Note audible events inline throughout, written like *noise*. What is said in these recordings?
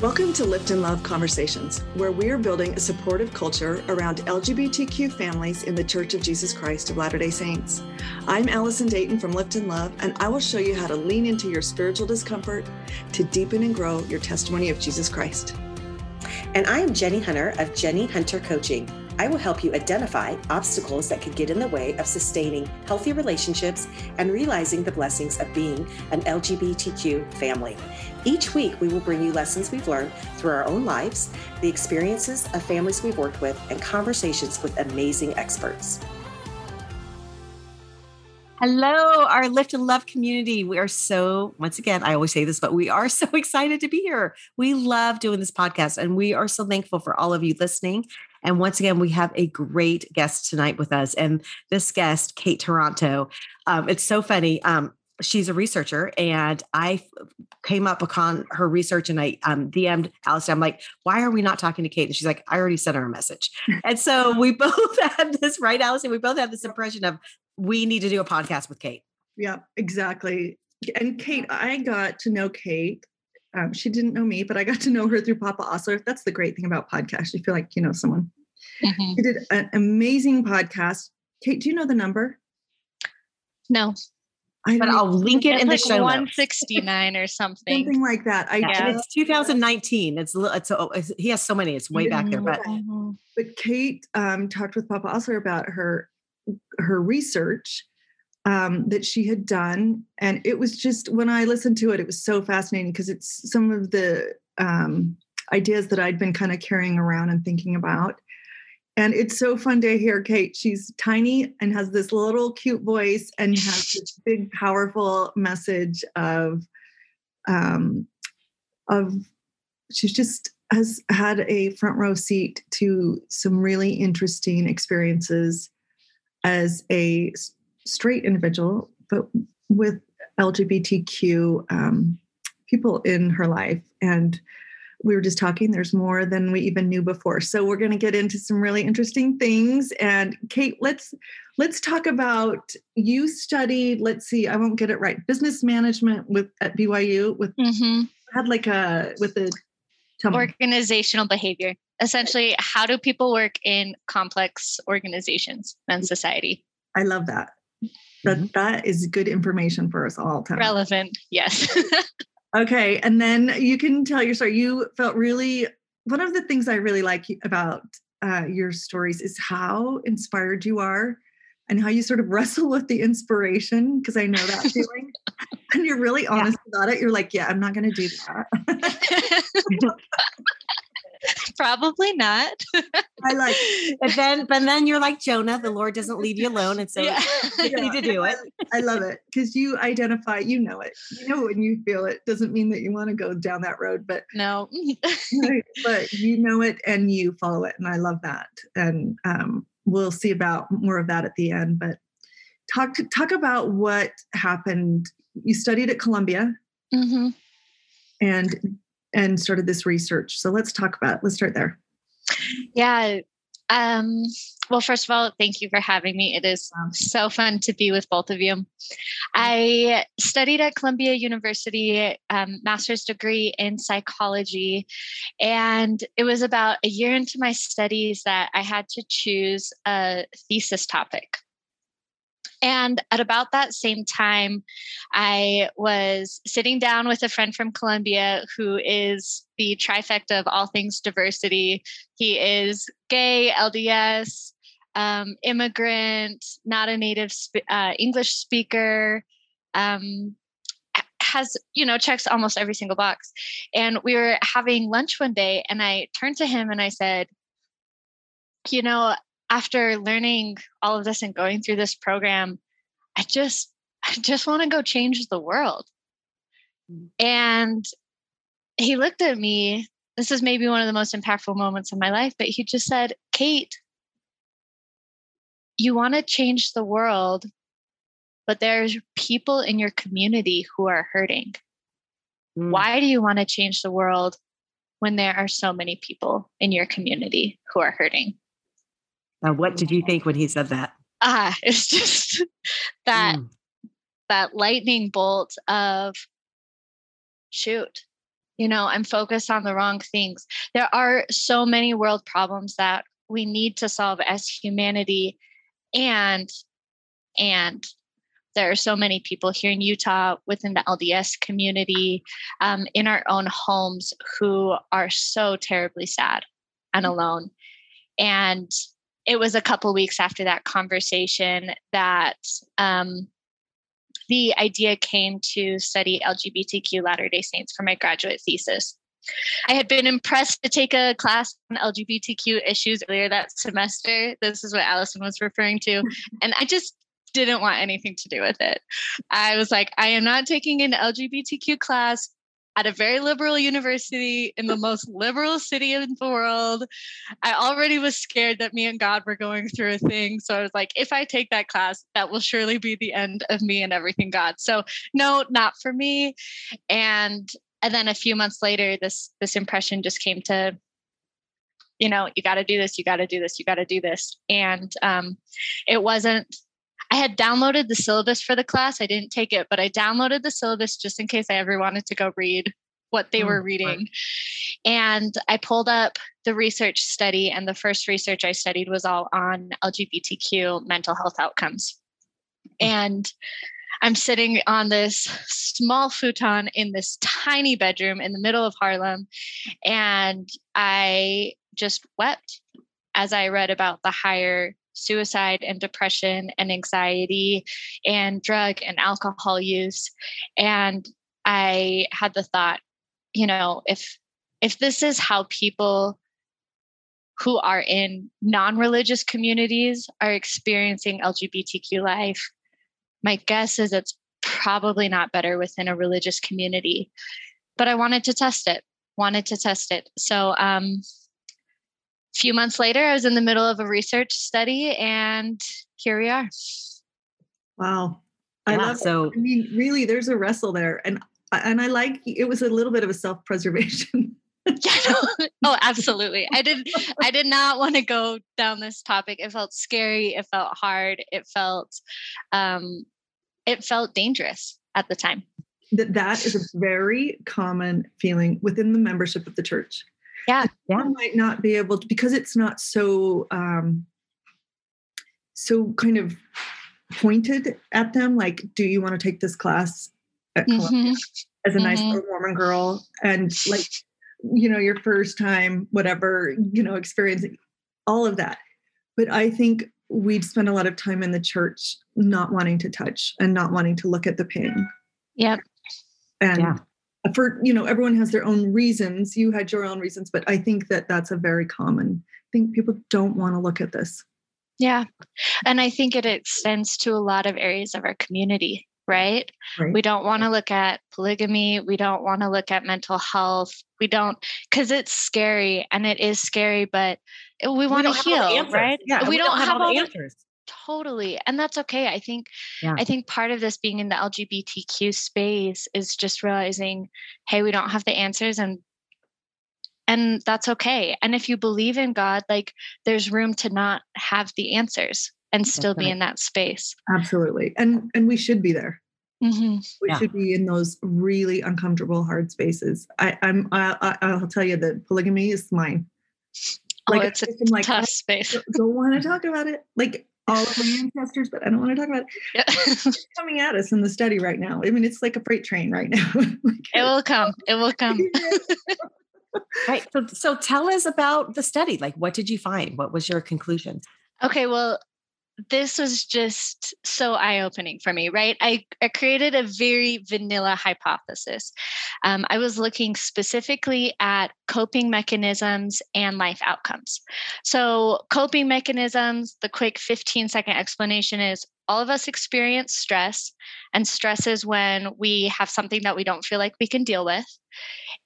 Welcome to Lift and Love Conversations, where we are building a supportive culture around LGBTQ families in the Church of Jesus Christ of Latter day Saints. I'm Allison Dayton from Lift and Love, and I will show you how to lean into your spiritual discomfort to deepen and grow your testimony of Jesus Christ. And I am Jenie Hunter of Jenie Hunter Coaching. I will help you identify obstacles that could get in the way of sustaining healthy relationships and realizing the blessings of being an LGBTQ family. Each week, we will bring you lessons we've learned through our own lives, the experiences of families we've worked with, and conversations with amazing experts. Hello, our Lift and Love community. We are so, once again, I always say this, but we are *laughs* so excited to be here. We love doing this podcast and we are so thankful for all of you listening and once again, we have a great guest tonight with us. And this guest, Kate Toronto, um, it's so funny. Um, she's a researcher and I came up upon her research and I um, DM'd Allison. I'm like, why are we not talking to Kate? And she's like, I already sent her a message. and so we *laughs* both had this, right, Allison? We both had this impression of we need to do a podcast with Kate. Yeah, exactly. And Kate, I got to know Kate um, she didn't know me, but I got to know her through Papa Ostler. That's the great thing about podcasts. You feel like you know someone. Mm-hmm. She did an amazing podcast. Kate, do you know the number? No. I but I'll link it in like the show 169 or something. Something like that. I yeah. It's 2019. It's, it's, it's, he has so many. It's way back there. But mm-hmm. but Kate um, talked with Papa Ostler about her her research um, that she had done. And it was just, when I listened to it, it was so fascinating because it's some of the um, ideas that I'd been kind of carrying around and thinking about. And it's so fun to hear Kate. She's tiny and has this little cute voice and has *laughs* this big, powerful message of, um, of she's just has had a front row seat to some really interesting experiences as a straight individual, but with LGBTQ um, people in her life. And we were just talking, there's more than we even knew before. So we're going to get into some really interesting things. And Kate, let's let's talk about you studied, let's see, I won't get it right, business management with at BYU with mm-hmm. had like a with the organizational behavior. Essentially, how do people work in complex organizations and society? I love that. That mm-hmm. that is good information for us all. Time. Relevant, yes. *laughs* okay, and then you can tell your story. You felt really. One of the things I really like about uh, your stories is how inspired you are, and how you sort of *laughs* wrestle with the inspiration. Because I know that *laughs* feeling, and you're really honest yeah. about it. You're like, yeah, I'm not going to do that. Probably not. I like, *laughs* but then, but then you're like Jonah. The Lord doesn't leave you alone, and so yeah. *laughs* you need to do it. I, *laughs* I love it because you identify. You know it. You know when you feel it. Doesn't mean that you want to go down that road, but no. but you know it and you follow it, and I love that. And um, we'll see about more of that at the end. But talk to, talk about what happened. You studied at Columbia. Mm-hmm. And and started this research. So let's talk about it. Let's start there. Yeah. Um, well, first of all, thank you for having me. It is so fun to be with both of you. I studied at Columbia University, um, master's degree in psychology, and it was about a year into my studies that I had to choose a thesis topic. And at about that same time, I was sitting down with a friend from Columbia who is the trifecta of all things diversity. He is gay, LDS, um, immigrant, not a native sp- uh, English speaker, um, has, you know, checks almost every single box. And we were having lunch one day, and I turned to him and I said, you know, after learning all of this and going through this program, I just I just want to go change the world. Mm. And he looked at me. This is maybe one of the most impactful moments of my life, but he just said, Kate, you want to change the world, but there's people in your community who are hurting. Mm. Why do you want to change the world when there are so many people in your community who are hurting? Now, what did you think when he said that? Ah, *laughs* it's just that mm. that lightning bolt of shoot. you know i'm focused on the wrong things there are so many world problems that we need to solve as humanity and and there are so many people here in utah within the lds community um, in our own homes who are so terribly sad and mm-hmm. alone and it was a couple weeks after that conversation that um, the idea came to study LGBTQ Latter day Saints for my graduate thesis. I had been impressed to take a class on LGBTQ issues earlier that semester. This is what Allison was referring to. *laughs* And I just didn't want anything to do with it. I was like, I am not taking an LGBTQ class at a very liberal university in the most liberal city in the world. I already was scared that me and God were going through a thing. So I was like, if I take that class, that will surely be the end of me and everything God. So no, not for me. And and then a few months later, this this impression just came to you know you got to do this you got to do this you got to do this and um, it wasn't I had downloaded the syllabus for the class. I didn't take it, but I downloaded the syllabus just in case I ever wanted to go read what they mm, were reading. Right. And I pulled up the research study, and the first research I studied was all on LGBTQ mental health outcomes. And I'm sitting on this small futon in this tiny bedroom in the middle of Harlem, and I just wept as I read about the higher suicide and depression and anxiety and drug and alcohol use. And I had the thought, you know, if if this is how people who are in non-religious communities are experiencing LGBTQ life, my guess is it's probably not better within a religious community. But I wanted to test it, wanted to test it. So um, few months later, I was in the middle of a research study, and here we are. Wow, I yeah, love. So, I mean, really, there's a wrestle there, and and I like it was a little bit of a self preservation. *laughs* yeah, no, oh, absolutely. I did. I did not want to go down this topic. It felt scary. It felt hard. It felt, um, it felt dangerous at the time. That that is a very common feeling within the membership of the church yeah. Yeah. might not be able to because it's not so um so kind of pointed at them like do you want to take this class at mm-hmm. as a nice mm-hmm. Mormon girl? And like you know your first time whatever you know experiencing all of that. But i think we'd spend a lot of time in the church not wanting to touch and not wanting to look at the pain. Yep. And yeah for you know everyone has their own reasons. You had your own reasons but i think that that's a very common thing. People don't want to look at this. Yeah. And i think it extends to a lot of areas of our community right, right. we don't want to look at polygamy. We don't want to look at mental health. We don't because it's scary and it is scary but we want to heal right? Yeah we, we don't, don't, have, have all the answers totally and that's okay i think yeah. i think part of this being in the lgbtq space is just realizing hey we don't have the answers and and that's okay and if you believe in god like there's room to not have the answers and still be in that space absolutely and and we should be there mm-hmm. we yeah. should be in those really uncomfortable hard spaces i i'm I, i'll tell you that polygamy is mine oh, like, it's a like, tough space. Don't, don't want to *laughs* talk about it. Like all of *laughs* my ancestors, but I don't want to talk about it. Yeah. *laughs* coming at us in the study right now. I mean, it's like a freight train right now. *laughs* it will come. It will come. right. So, so tell us about the study. Like, what did you find? What was your conclusion? Okay. Well, this was just so eye opening for me, right? I, I, created a very vanilla hypothesis. Um, I was looking specifically at coping mechanisms and life outcomes. So, coping mechanisms, the quick 15 second explanation is all of us experience stress, and stress is when we have something that we don't feel like we can deal with.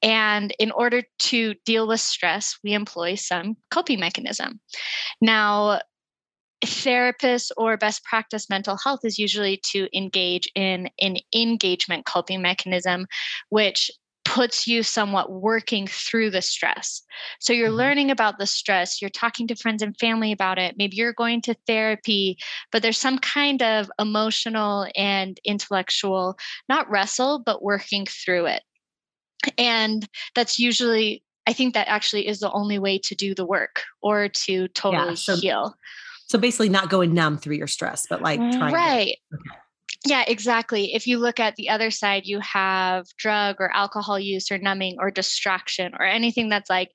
And in order to deal with stress, we employ some coping mechanism. Now, therapists or best practice mental health is usually to engage in an engagement coping mechanism, which puts you somewhat working through the stress. So you're mm-hmm. learning about the stress, you're talking to friends and family about it, maybe you're going to therapy, but there's some kind of emotional and intellectual, not wrestle, but working through it. and that's usually i think that actually is the only way to do the work or to totally yeah, so, heal so basically not going numb through your stress but like mm, trying right to, okay. Yeah, exactly. If you look at the other side, you have drug or alcohol use or numbing or distraction or anything that's like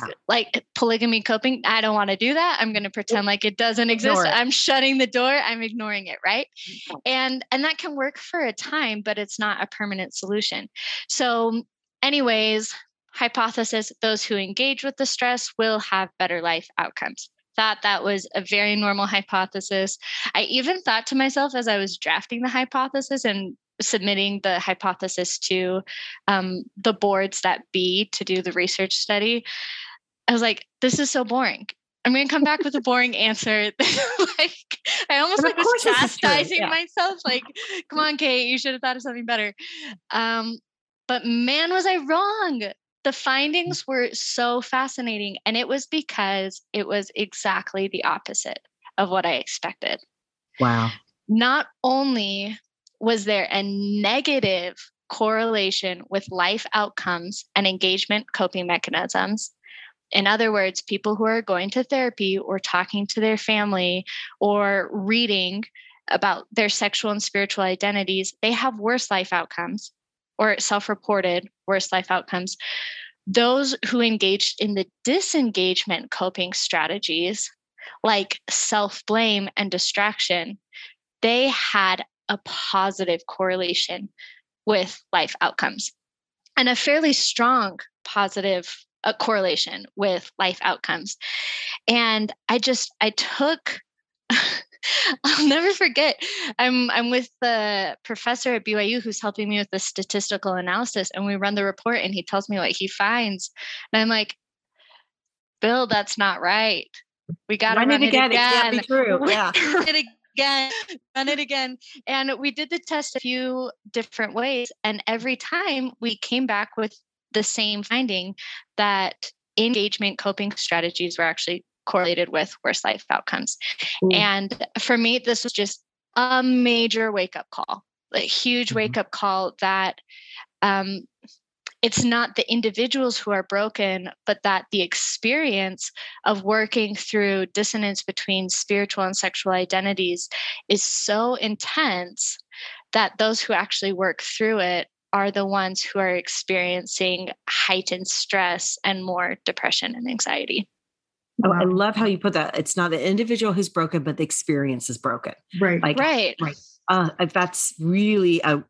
yeah. like polygamy coping. I don't want to do that. I'm going to pretend like it doesn't exist. It. I'm shutting the door. I'm ignoring it, right? Mm-hmm. And and that can work for a time, but it's not a permanent solution. So anyways, hypothesis those who engage with the stress will have better life outcomes thought that was a very normal hypothesis. I even thought to myself as I was drafting the hypothesis and submitting the hypothesis to um, the boards that be to do the research study, I was like, this is so boring. I'm going to come back with a boring answer. *laughs* like I almost like was chastising yeah. myself. Like, come on, Kate, you should have thought of something better. Um, but man, was I wrong the mm. findings were so fascinating. And it was because it was exactly the opposite of what I expected. Wow. Not only was there a negative correlation with life outcomes and engagement coping mechanisms. In other words, people who are going to therapy or talking to their family or reading about their sexual and spiritual identities, they have worse life outcomes or self reported worse life outcomes. Those who engaged in the disengagement coping strategies, like self blame and distraction, they had a positive correlation with life outcomes and a fairly strong positive uh, correlation with life outcomes. And I just, I took *laughs* *laughs* I'll never forget. I'm I'm with the professor at BYU who's helping me with the statistical analysis, and we run the report, and he tells me what he finds, and I'm like, Bill, that's not right. We got to run, run, it again. again. It can't be *laughs* true. Yeah. it again, run it again. And we did the test a few different ways, and every time we came back with the same finding that engagement coping strategies were actually correlated with worse life outcomes. Mm. And for me, this was just a major wake up call, a huge mm-hmm. wake up call that um, it's not the individuals who are broken, but that the experience of working through dissonance between spiritual and sexual identities is so intense that those who actually work through it are the ones who are experiencing heightened stress and more depression and anxiety. Oh, I love how you put that. It's not the individual who's broken, but the experience is broken. Right. Like, right. Right. Uh, that's really a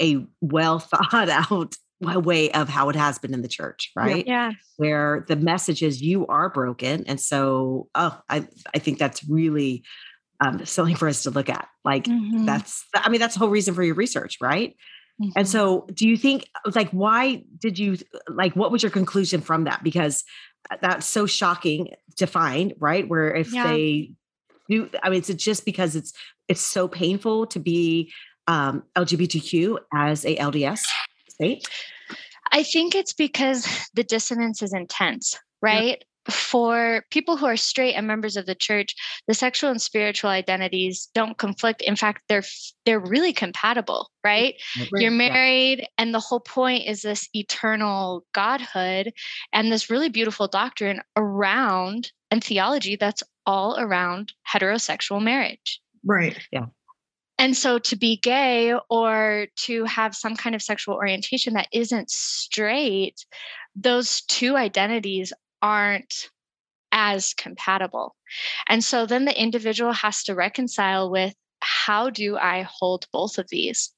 a well *laughs* thought out way of how it has been in the church, right? Yeah. Where the message is you are broken, and so oh, I I think that's really um, something for us to look at. Like mm-hmm. that's I mean that's the whole reason for your research, right? Mm-hmm. And so, do you think like why did you like what was your conclusion from that? Because that's so shocking to find, right? Where if yeah. they do, I mean, it's just because it's it's so painful to be um, LGBTQ as a LDS state. I think it's because the dissonance is intense, right? For people who are straight and members of the church the sexual and spiritual identities don't conflict. In fact they're they're really compatible mm, right? You're married yeah. and the whole point is this eternal godhood and this really beautiful doctrine around and theology that's all around heterosexual marriage. Right. Yeah. And so to be gay or to have some kind of sexual orientation that isn't straight those two identities aren't as compatible. And so then the individual has to reconcile with how do I hold both of these?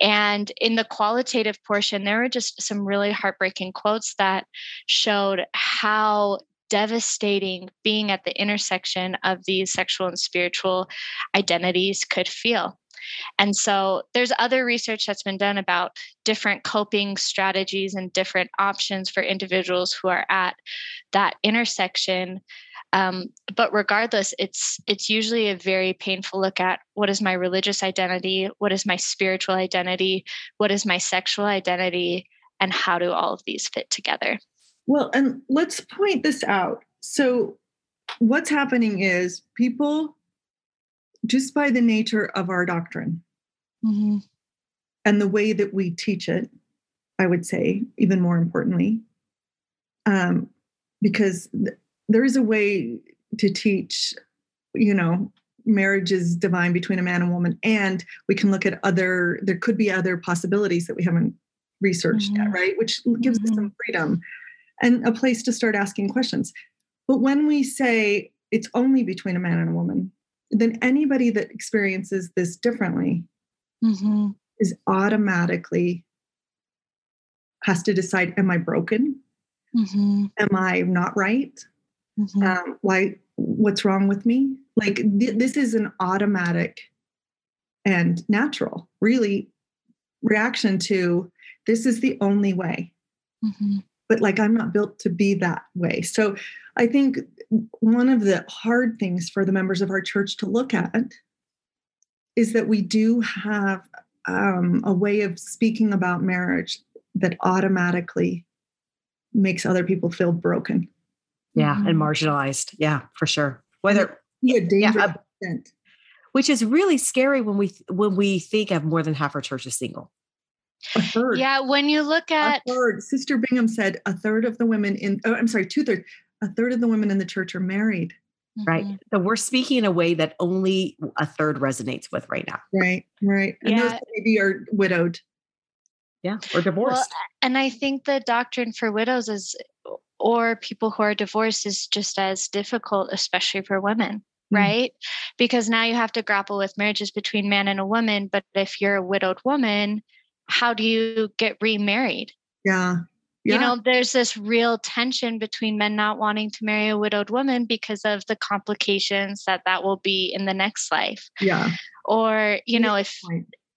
And in the qualitative portion, there were just some really heartbreaking quotes that showed how devastating being at the intersection of these sexual and spiritual identities could feel. And so there's other research that's been done about different coping strategies and different options for individuals who are at that intersection. Um, but regardless, it's it's usually a very painful look at what is my religious identity, what is my spiritual identity, what is my sexual identity, and how do all of these fit together. Well, and let's point this out. So, what's happening is people just by the nature of our doctrine mm-hmm. and the way that we teach it, I would say, even more importantly, um, because th- there is a way to teach, you know, marriage is divine between a man and woman, and we can look at other. There could be other possibilities that we haven't researched Mhm. yet, right? Which gives us Mhm. some freedom and a place to start asking questions. But when we say it's only between a man and a woman, then anybody that experiences this differently Mhm. is automatically has to decide am i broken Mhm. am i not right Mhm. um, why what's wrong with me like th- this is an automatic and natural really reaction to this is the only way Mhm. but like i'm not built to be that way so i think one of the hard things for the members of our church to look at is that we do have um, a way of speaking about marriage that automatically makes other people feel broken Yeah, and Mhm. marginalized. Yeah, for sure. Whether be a dangerous uh, extent. which is really scary when we when we think of more than half our church is single. a third Yeah, when you look a at third sister bingham said a third of the women in oh i'm sorry two-thirds a third of the women in the church are married Right. Mhm. So we're speaking in a way that only a third resonates with right now. right right and those Yeah. that maybe are widowed Yeah. Or divorced. and I think the doctrine for widows is or people who are divorced is just as difficult, especially for women, Mm. right? Because now you have to grapple with marriages between man and a woman. But if you're a widowed woman, how do you get remarried? yeah yeah. You know, there's this real tension between men not wanting to marry a widowed woman because of the complications that that will be in the next life. yeah. Or, you know, if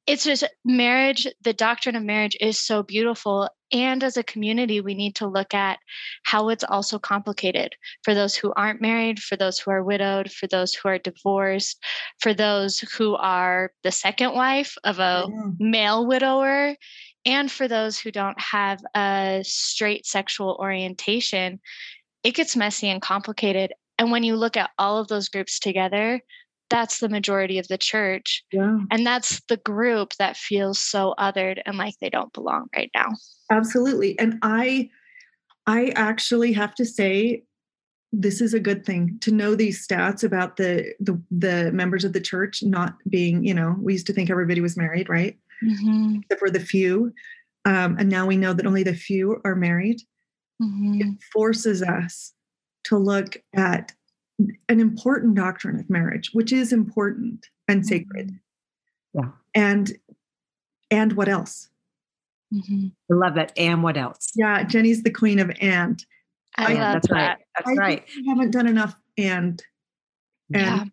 it's just marriage the doctrine of marriage is so beautiful. And as a community we need to look at how it's also complicated for those who aren't married for those who are widowed for those who are divorced for those who are the second wife of a Yeah. male widower and for those who don't have a straight sexual orientation it gets messy and complicated and when you look at all of those groups together that's the majority of the church yeah and that's the group that feels so othered and like they don't belong right now. absolutely and i i actually have to say this is a good thing to know these stats about the the, the members of the church not being you know we used to think everybody was married right Mm-hmm. except for the few um, and now we know that only the few are married Mm-hmm. it forces us to look at an important doctrine of marriage which is important and sacred Yeah. and and what else Mm-hmm. I love that. And what else? yeah jenie's the queen of and I, I- love that's that. right. That's I right. think we haven't done enough and and Yeah.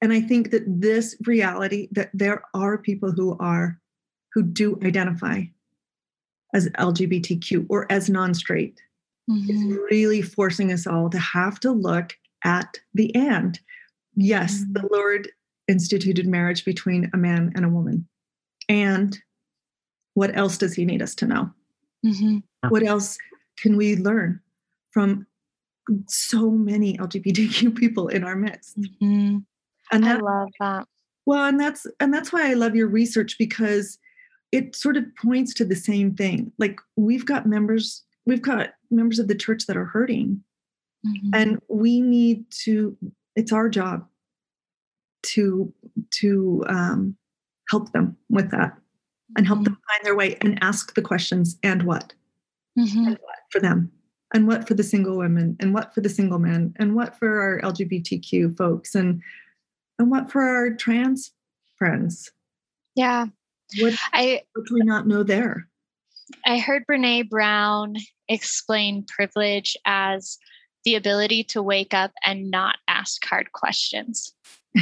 and i think that this reality that there are people who are who do identify as lgbtq or as non-straight is Mhm. really forcing us all to have to look at the and yes the lord instituted marriage between a man and a woman and what else does he need us to know Mhm. what else can we learn from so many lgbtq people in our midst Mhm. and I love that. well and that's and that's why i love your research because it sort of points to the same thing like we've got members we've got members of the church that are hurting Mhm. and we need to it's our job to to um, help them with that and help them find their way and ask the questions and what Mhm. and what for them and what for the single women and what for the single men and what for our lgbtq folks and and what for our trans friends Yeah. What, I what do we not know there I heard Brene Brown explain privilege as the ability to wake up and not ask hard questions. *laughs*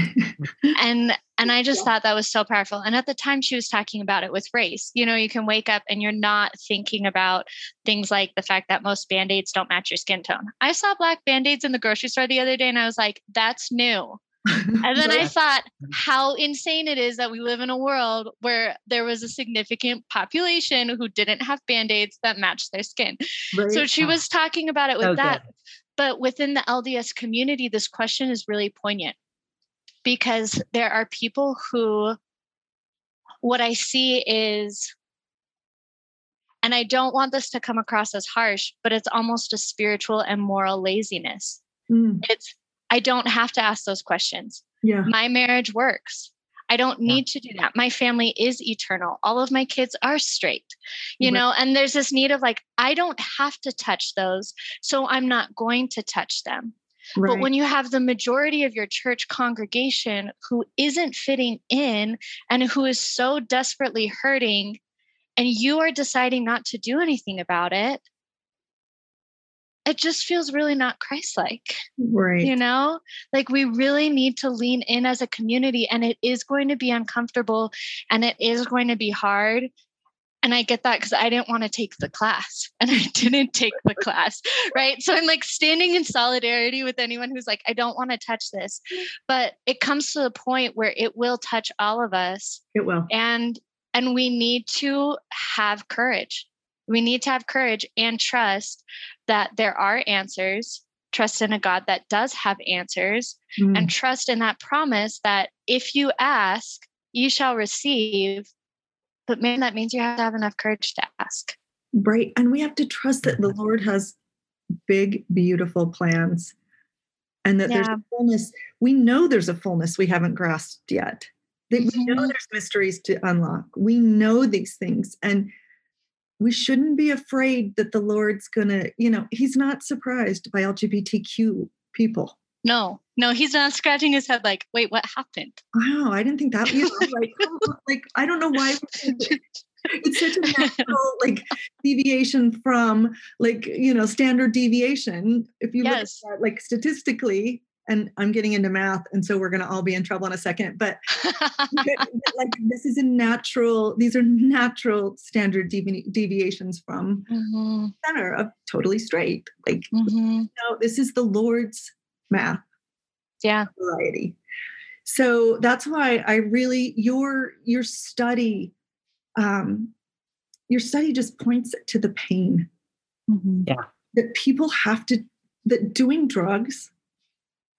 and and I just thought that was so powerful. And at the time she was talking about it with race. You know, you can wake up and you're not thinking about things like the fact that most band-aids don't match your skin tone. I saw black band-aids in the grocery store the other day and I was like, that's new. *laughs* And then I thought how insane it is that we live in a world where there was a significant population who didn't have band-aids that matched their skin. Right? So she Oh. was talking about it with So that. But within the LDS community, this question is really poignant because there are people who what I see is And I don't want this to come across as harsh, but it's almost a spiritual and moral laziness. Mm. It's, I don't have to ask those questions. Yeah. My marriage works. I don't need yeah. to do that. My family is eternal. All of my kids are straight, you right. know, and there's this need of like, I don't have to touch those. So I'm not going to touch them. Right. But when you have the majority of your church congregation who isn't fitting in and who is so desperately hurting, and you are deciding not to do anything about it, it just feels really not Christ like. Right. You know, like we really need to lean in as a community, and it is going to be uncomfortable and it is going to be hard. And I get that because I didn't want to take the class and *laughs* I didn't take the class. Right. So I'm like standing in solidarity with anyone who's like, I don't want to touch this. But it comes to the point where it will touch all of us. It will. And and we need to have courage we need to have courage and trust that there are answers, trust in a God that does have answers, mm. and trust in that promise that if you ask, you shall receive. But man, that means you have to have enough courage to ask. Right. And we have to trust that the Lord has big, beautiful plans and that yeah. there's a fullness. We know there's a fullness we haven't grasped yet. That we know mm-hmm. there's mysteries to unlock. We know these things. And we shouldn't be afraid that the Lord's going to, you know, he's not surprised by LGBTQ people. No, no, he's not scratching his head like, wait, what happened? Wow, I didn't think that. Know, like, *laughs* like, I don't know why. *laughs* It's such a natural like deviation from like you know standard deviation. If you yes. look at that, like statistically, and I'm getting into math, and so we're going to all be in trouble in a second. But *laughs* like this is a natural; these are natural standard devi- deviations from mm-hmm. center of totally straight. Like, mm-hmm. you know, this is the Lord's math. Yeah, variety. So that's why I really your your study, um, your study just points to the pain. Mm-hmm. Yeah, that people have to that doing drugs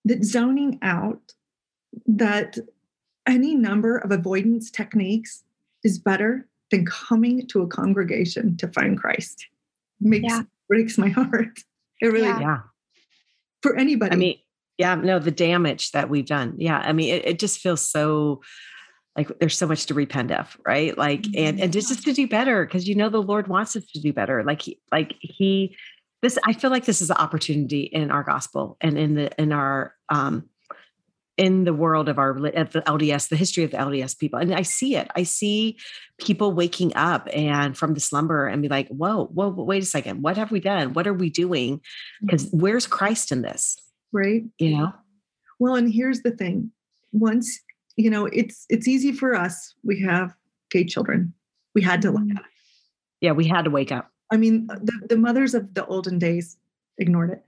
that zoning out, that any number of avoidance techniques is better than coming to a congregation to find Christ. Makes yeah. breaks my heart. It really yeah. yeah. For anybody. I mean, yeah, no, the damage that we've done. Yeah. I mean, it, it just feels so like there's so much to repent of, right? Like, and and just, just to do better because you know the Lord wants us to do better. Like he, like he this i feel like this is an opportunity in our gospel and in the in our um in the world of our of the LDS, the history of the LDS people. And I see it. I see people waking up and from the slumber and be like, whoa, whoa, wait a second. What have we done? What are we doing? Because mm-hmm. where's Christ in this? Right. You know? Well, and here's the thing. Once, you know, it's it's easy for us. We have gay children. We had to look mm-hmm. at it. Yeah, we had to wake up. I mean, the, the mothers of the olden days ignored it,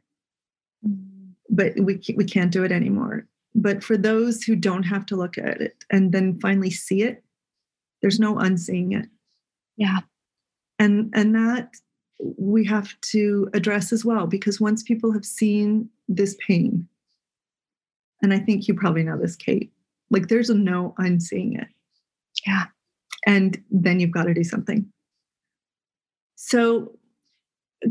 but we we can't do it anymore. But for those who don't have to look at it and then finally see it, there's no unseeing it. Yeah, and and that we have to address as well because once people have seen this pain, and I think you probably know this, Kate, like there's a no unseeing it. Yeah, and then you've got to do something. So,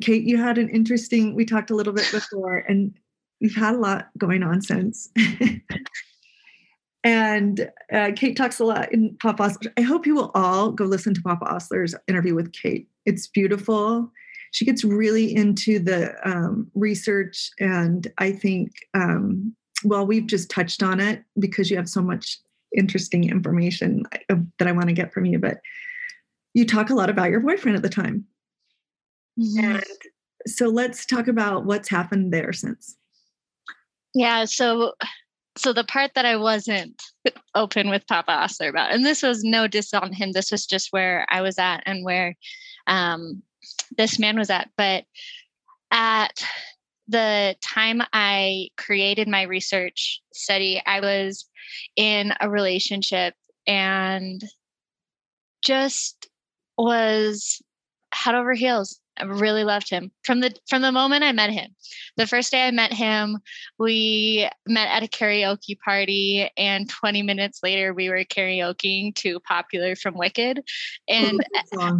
Kate, you had an interesting, we talked a little bit before, and we've had a lot going on since. *laughs* and uh, Kate talks a lot in Papa Ostler. I hope you will all go listen to Papa Ostler's interview with Kate. It's beautiful. She gets really into the um, research, and I think, um, well, we've just touched on it because you have so much interesting information that I want to get from you. But you talk a lot about your boyfriend at the time Mm-hmm. And so let's talk about what's happened there since. Yeah, so so the part that I wasn't *laughs* open with Papa Ostler about, and this was no diss on him. This was just where I was at and where um, this man was at. But at the time I created my research study, I was in a relationship and just was head over heels I really loved him from the from the moment I met him. The first day I met him, we met at a karaoke party, and 20 minutes later, we were karaokeing to "Popular" from Wicked, oh, and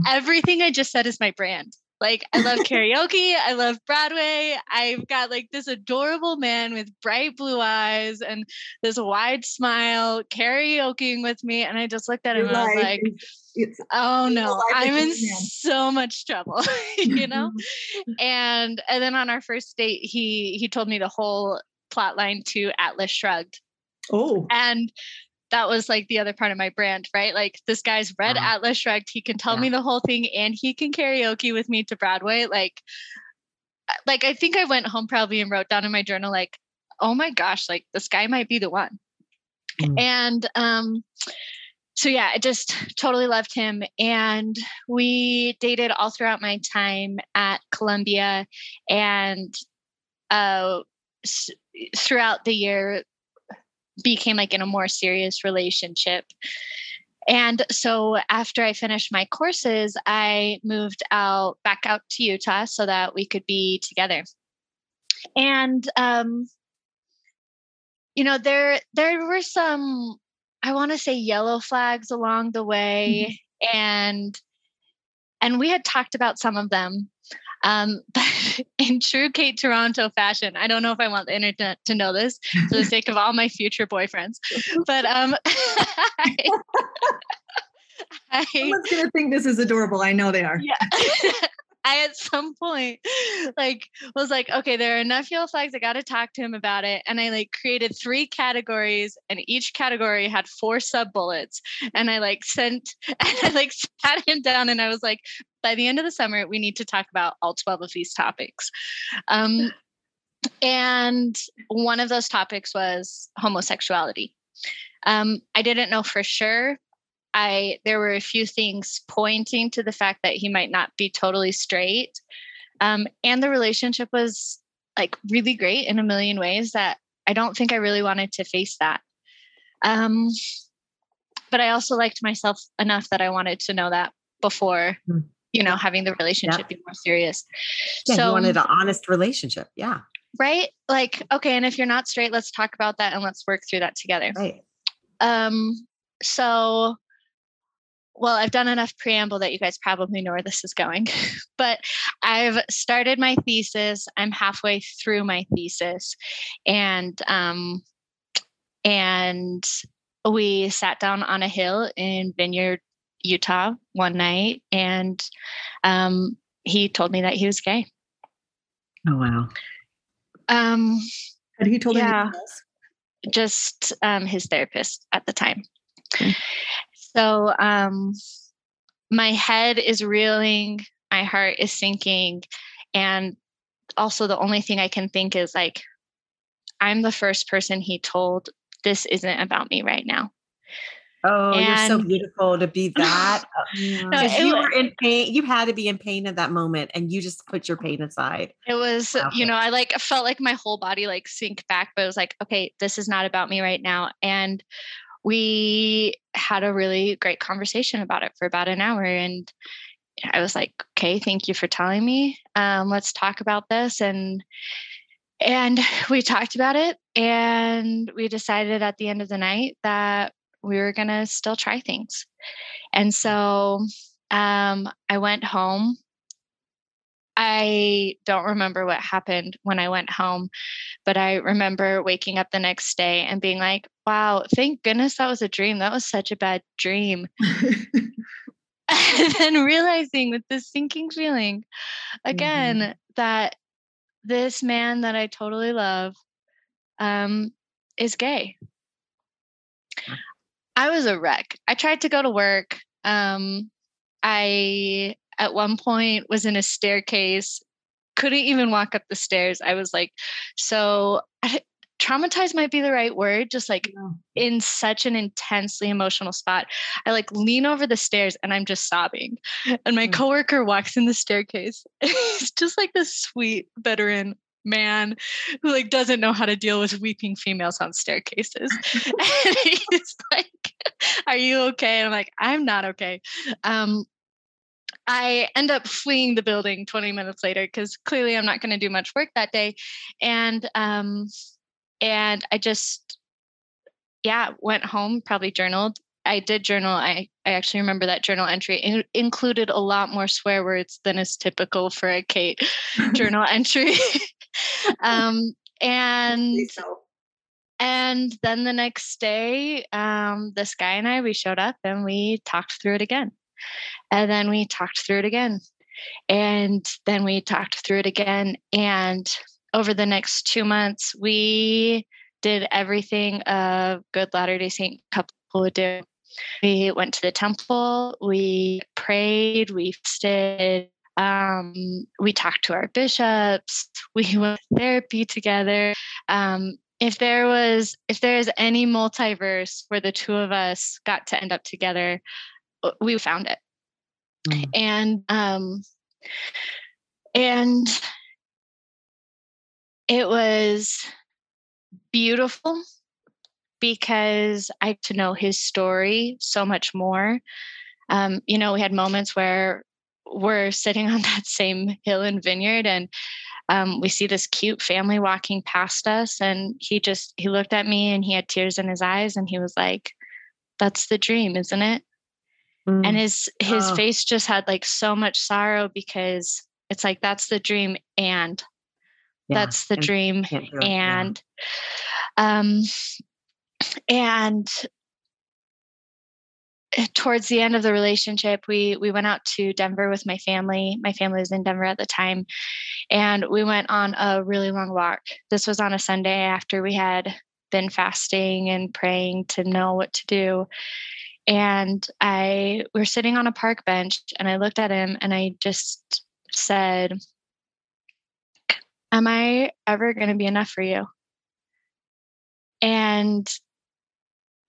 everything I just said is my brand. Like I love karaoke, I love Broadway. I've got like this adorable man with bright blue eyes and this wide smile karaokeing with me. And I just looked at him and I was like, it's, oh no, I'm in so much trouble, *laughs* you know? Mm-hmm. and and then on our first date, he he told me the whole plot line to Atlas Shrugged. Oh. And that was like the other part of my brand, right? Like this guy's read uh-huh. Atlas Shrugged. He can tell yeah. me the whole thing and he can karaoke with me to Broadway. Like, like I think I went home probably and wrote down in my journal, like, oh my gosh, like this guy might be the one. Mm. And um, so yeah, I just totally loved him. And we dated all throughout my time at Columbia and uh throughout the year became like in a more serious relationship. And so after I finished my courses, I moved out back out to Utah so that we could be together. And um, you know, there there were some I want to say yellow flags along the way mm-hmm. and and we had talked about some of them um, *laughs* but in true Kate Toronto fashion, I don't know if I want the internet to know this for the sake of all my future boyfriends, but um, *laughs* I, *laughs* I, Someone's gonna think this is adorable. I know they are. Yeah. I at some point like was like, okay, there are enough yellow flags. I got to talk to him about it. And I like created three categories, and each category had four sub bullets. And I like sent, *laughs* and I like sat him down, and I was like, by the end of the summer, we need to talk about all twelve of these topics. Um, and one of those topics was homosexuality. Um, I didn't know for sure I there were a few things pointing to the fact that he might not be totally straight. Um, and the relationship was like really great in a million ways that I don't think I really wanted to face that. Um, but I also liked myself enough that I wanted to know that before, mm. you know, having the relationship yeah. be more serious. Yeah, so, you wanted an honest relationship. Yeah. Right. Like, okay. And if you're not straight, let's talk about that and let's work through that together. Right. Um, so well, I've done enough preamble that you guys probably know where this is going. *laughs* but I've started my thesis. I'm halfway through my thesis, and um, and we sat down on a hill in Vineyard, Utah, one night, and um, he told me that he was gay. Oh wow! Um, Had he told yeah, just um, his therapist at the time. Okay. So um, my head is reeling, my heart is sinking. And also, the only thing I can think is like, I'm the first person he told this isn't about me right now. Oh, and, you're so beautiful to be that. Uh, *laughs* no, you were in pain. You had to be in pain at that moment, and you just put your pain aside. It was, wow. you know, I like felt like my whole body like sink back, but it was like, okay, this is not about me right now. And we had a really great conversation about it for about an hour. And I was like, okay, thank you for telling me. Um, let's talk about this. And and *laughs* we talked about it and we decided at the end of the night that we were gonna still try things. And so um, I went home I don't remember what happened when I went home, but I remember waking up the next day and being like, wow, thank goodness that was a dream. That was such a bad dream. *laughs* *laughs* and then realizing with this sinking feeling again mm-hmm. that this man that I totally love um, is gay. I was a wreck. I tried to go to work. Um, I at one point was in a staircase couldn't even walk up the stairs i was like so traumatized might be the right word just like yeah. in such an intensely emotional spot i like lean over the stairs and i'm just sobbing and my mm. coworker walks in the staircase *laughs* it's just like this sweet veteran man who like doesn't know how to deal with weeping females on staircases *laughs* *laughs* and he's like are you okay and i'm like i'm not okay um I end up fleeing the building 20 minutes later because clearly I'm not going to do much work that day. And um, and I just yeah, went home, probably journaled. I did journal. I, I actually remember that journal entry in, included a lot more swear words than is typical for a Kate *laughs* *laughs* journal entry. *laughs* um, and and then the next day, um, this guy and I we showed up and we talked through it again. And then we talked through it again. And then we talked through it again. And over the next two months, we did everything a good Latter day Saint couple would do. We went to the temple, we prayed, we fasted, um, we talked to our bishops, *laughs* we went to therapy together. Um, if there was if there is any multiverse where the two of us got to end up together, uh, we found it. Mm. And um and it was beautiful because I had to know his story so much more. Um, you know, we had moments where we're sitting on *laughs* that same hill and vineyard and um, we see this cute family walking past us and he just he looked at me and he had tears in his eyes and he was like that's the dream isn't it mm. and his his oh. face just had like so much sorrow because it's like that's the dream and yeah. that's the dream and yeah. um and towards the end of the relationship we we went out to denver with my family my family was in denver at the time and we went on a really long walk this was on a sunday after we had been fasting and praying to know what to do and i we were sitting on a park bench and i looked at him and i just said am i ever going to be enough for you and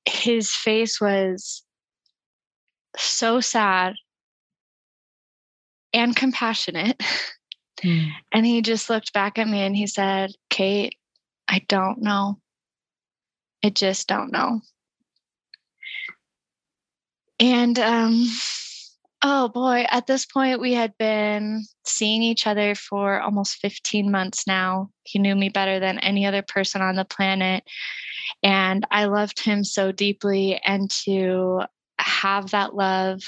his face was so sad and compassionate. *laughs* Mm. And he just looked back at me and he said, Kate, I don't know. I just don't know. And um, oh boy, at this point, we had been seeing each other for almost 15 months now. He knew me better than any other person on the planet. And I loved him so deeply. And to have that love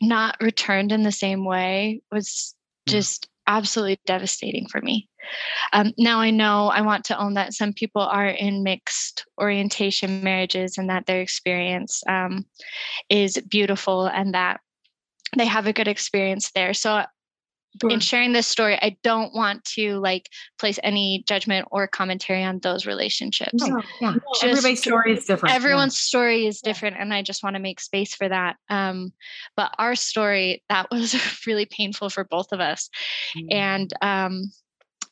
not returned in the same way was mm. just absolutely devastating for me. Um, now I know I want to own that some people are in mixed orientation marriages and that their experience um, is beautiful and that they have a good experience there. So Sure. in sharing this story i don't want to like place any judgment or commentary on those relationships no, yeah. Just, everybody's story is different everyone's yeah. story is different and i just want to make space for that um, but our story that *laughs* was really painful for both of us mm-hmm. and um,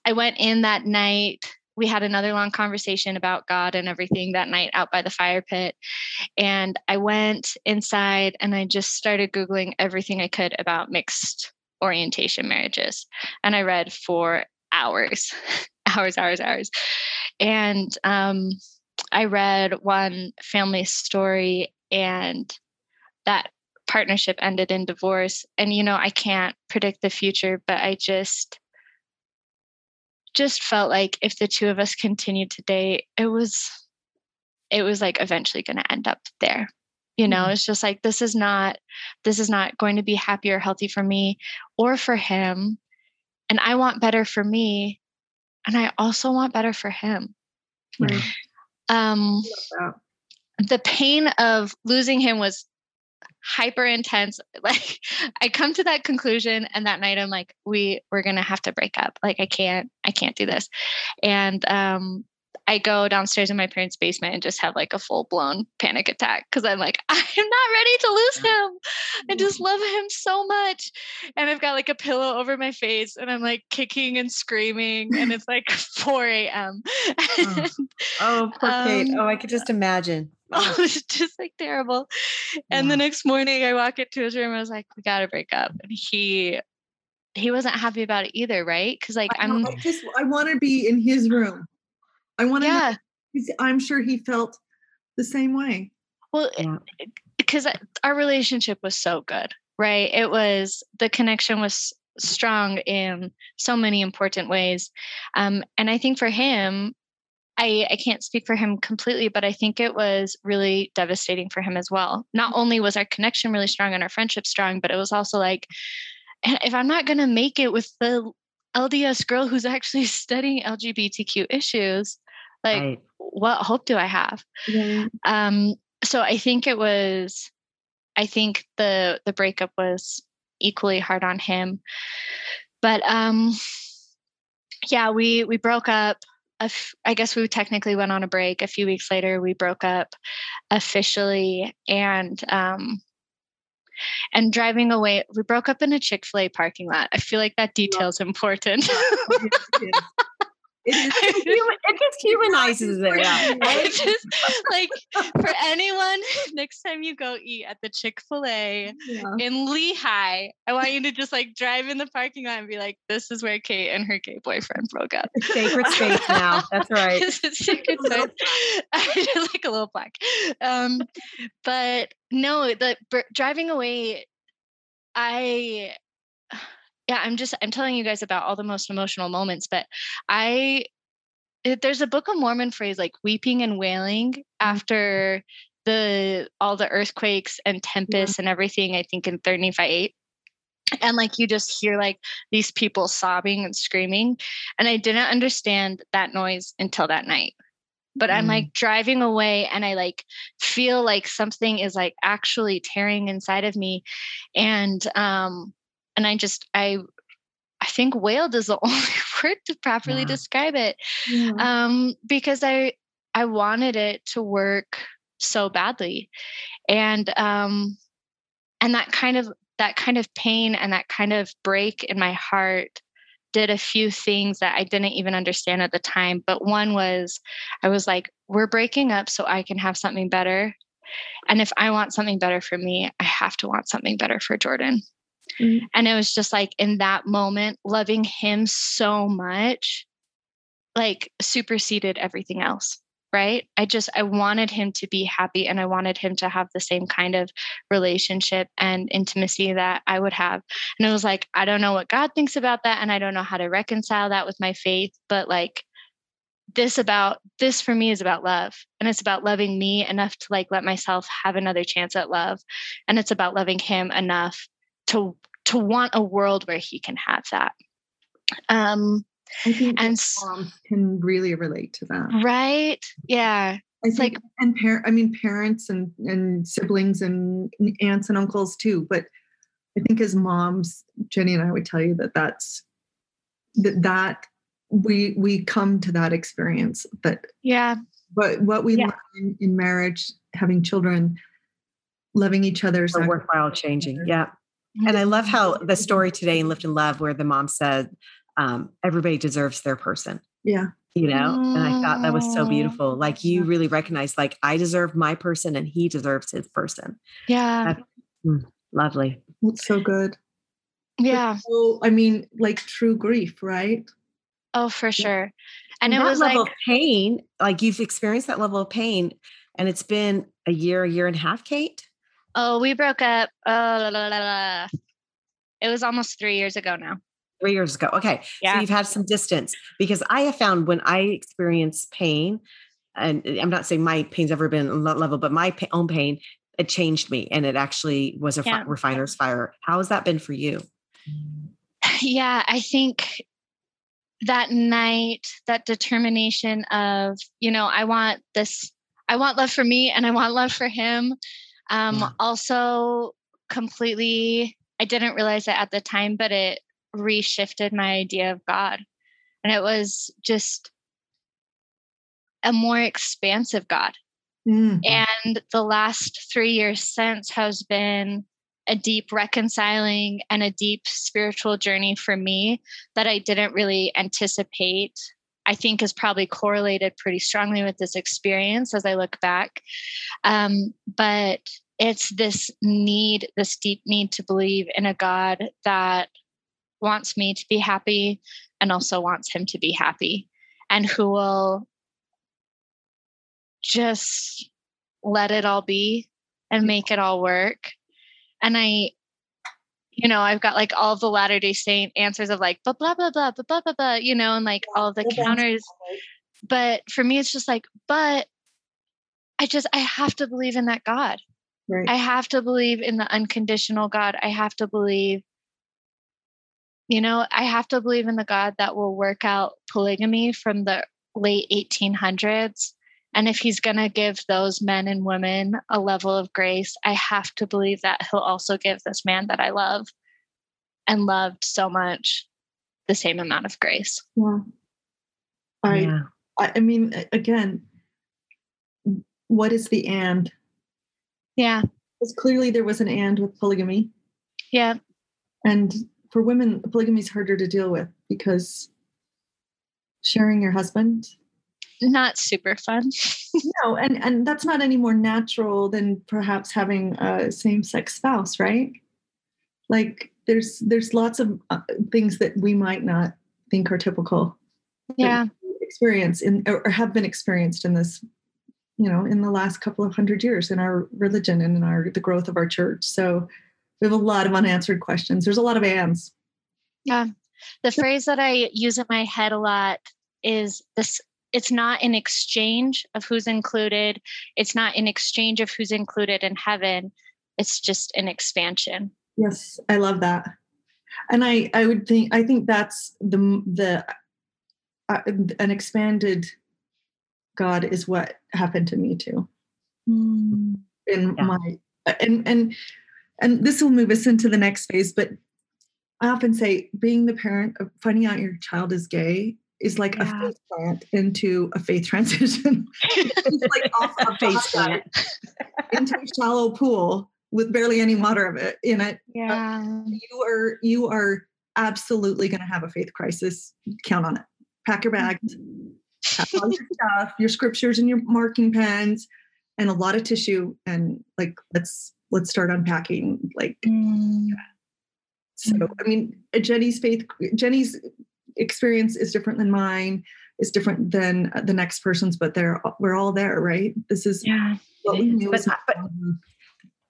i went in that night we had another long conversation about God and everything that night out by the fire pit. And I went inside and I just started Googling everything I could about mixed orientation marriages. And I read for hours, *laughs* hours, hours, hours. And um, I read one family story, and that partnership ended in divorce. And, you know, I can't predict the future, but I just, just felt like if the two of us continued to date, it was, it was like eventually going to end up there you know mm-hmm. it's just like this is not this is not going to be happy or healthy for me or for him and i want better for me and i also want better for him mm-hmm. um the pain of losing him was hyper intense *laughs* like i come to that conclusion and that night i'm like we we're gonna have to break up like i can't i can't do this and um I go downstairs in my parents' basement and just have like a full blown panic attack because I'm like, *laughs* I'm not ready to lose him. I just love him so much. And I've got like a pillow over my face and I'm like kicking and screaming. And it's like *laughs* 4 a.m. oh. *laughs* oh, poor um, Kate. Oh, I could just imagine. Oh, it's just like terrible. And yeah. the next morning I walk into his room. I was like, we got to break up. And he, he wasn't happy about it either, right? Because like I, I'm I just I want to be in his room. I want to yeah. know. I'm sure he felt the same way. Well, because yeah. our relationship was so good. right? It was the connection was strong in so many important ways. Um, and I think for him, I, I can't speak for him completely, but I think it was really devastating for him as well. Not only was our connection really strong and our friendship strong, but it was also like, if I'm not going to make it with the LDS girl who's actually *laughs* studying LGBTQ issues, like, right. what hope do I have? Yeah. Um, so I think it was, I think the the breakup was equally hard on him, but um, yeah, we we broke up I guess we technically went on a break. A few weeks later, we broke up officially, and um, and driving away, we broke up in a Chick Fil A parking lot. I feel like that detail is important. It, *laughs* just humanizes it. Yeah. It's just *laughs* like for anyone, *laughs* next time you go eat at the Chick fil A yeah. in Lehi, I want you to just like drive in the parking lot and be like, this is where Kate and her gay boyfriend broke up. Sacred space now. That's right. it's sacred space. like a little plaque. Um, but no, the driving away, I yeah i'm just i'm telling you guys about all the most emotional moments but i there's a book of mormon phrase like weeping and wailing mm-hmm. after the all the earthquakes and tempests yeah. and everything i think in 30 8 and like you just hear like these people sobbing and screaming and i didn't understand that noise until that night but mm. i'm like mm. driving away and i like feel like something is like actually tearing inside of me and um and I just I I think wailed is the *laughs* only word to properly yeah. describe it. Yeah. Um, because I I wanted it to work so badly. And um and that kind of that kind of pain and that kind of break in my heart did a few things that I didn't even understand at the time. But one was I was like, we're breaking up so I can have something better. And if I want something better for me, I have to want something better for Jordan. Mm-hmm. And it was just like in that moment, loving him so much, like superseded everything else. Right. I just, I wanted him to be happy and I wanted him to have the same kind of relationship and intimacy that I would have. And it was like, I don't know what God thinks about that. And I don't know how to reconcile that with my faith. But like, this about this for me is about love and it's about loving me enough to like let myself have another chance at love and it's about loving him enough to to want a world where he can have that. Um, I think and moms can really relate to that. Right? Yeah. It's like and parent I mean parents and and siblings and aunts and uncles too, but I think as moms, Jenie and I would tell you that that's that that we we come to that experience that yeah but what we yeah. learn in, in marriage having children loving each other is worthwhile changing yeah and I love how the story today in Lift and Love, where the mom said, um, everybody deserves their person. Yeah. You know, and I thought that was so beautiful. Like you really recognize, like I deserve my person and he deserves his person. Yeah. That's, mm, lovely. That's so good. Yeah. So, I mean, like true grief, right? Oh, for sure. And, and it was level like pain, like you've experienced that level of pain, and it's been a year, a year and a half, Kate. Oh, we broke up. Oh, la, la, la, it was almost three years ago now. Three years ago. Okay. Yeah. So you've had some distance because I have found when I experience pain, and I'm not saying my pain's ever been on that level, but my own pain, it changed me and it actually was a yeah. refiner's fire. How has that been for you? Yeah, I think that night, that determination of, you know, I want this, I want love for me and I want love for him. Um. Also, completely, I didn't realize it at the time, but it reshifted my idea of God. And it was just a more expansive God. Mm. And the last three years since has been a deep reconciling and a deep spiritual journey for me that I didn't really anticipate I think is probably correlated pretty strongly with this experience as I look back. Um, but it's this need, this deep need to believe in a God that wants me to be happy and also wants him to be happy and who will just let it all be and make it all work. And I you know, I've got like all the Latter day Saint answers of like, blah, blah, blah, blah, blah, blah, blah, blah, you know, and like all the counters. But for me, it's just like, but I just, I have to believe in that God. Right. I have to believe in the unconditional God. I have to believe, you know, I have to believe in the God that will work out polygamy from the late 1800s. And if he's going to give those men and women a level of grace, I have to believe that he'll also give this man that I love and loved so much the same amount of grace. Yeah. I, yeah. I, I mean, again, what is the and? Yeah. Because clearly there was an and with polygamy. Yeah. And for women, polygamy is harder to deal with because sharing your husband not super fun. *laughs* no, and and that's not any more natural than perhaps having a same-sex spouse, right? Like there's there's lots of uh, things that we might not think are typical. Yeah. Experience in or have been experienced in this, you know, in the last couple of hundred years in our religion and in our the growth of our church. So we have a lot of unanswered questions. There's a lot of ands. Yeah. The phrase that I use in my head a lot is this it's not an exchange of who's included it's not an exchange of who's included in heaven it's just an expansion yes i love that and i i would think i think that's the the uh, an expanded god is what happened to me too mm. in yeah. my and and and this will move us into the next phase but i often say being the parent of finding out your child is gay is like yeah. a faith plant into a faith *laughs* transition. It's like off a *laughs* faith plant *laughs* into a shallow pool with barely any water of it in it. Yeah. you are you are absolutely going to have a faith crisis. Count on it. Pack your bags, pack all your stuff, your scriptures and your marking pens, and a lot of tissue. And like let's let's start unpacking. Like mm. so, I mean, Jenie's faith, Jenie's experience is different than mine is different than the next person's but they're we're all there right? This is yeah what we knew but, but,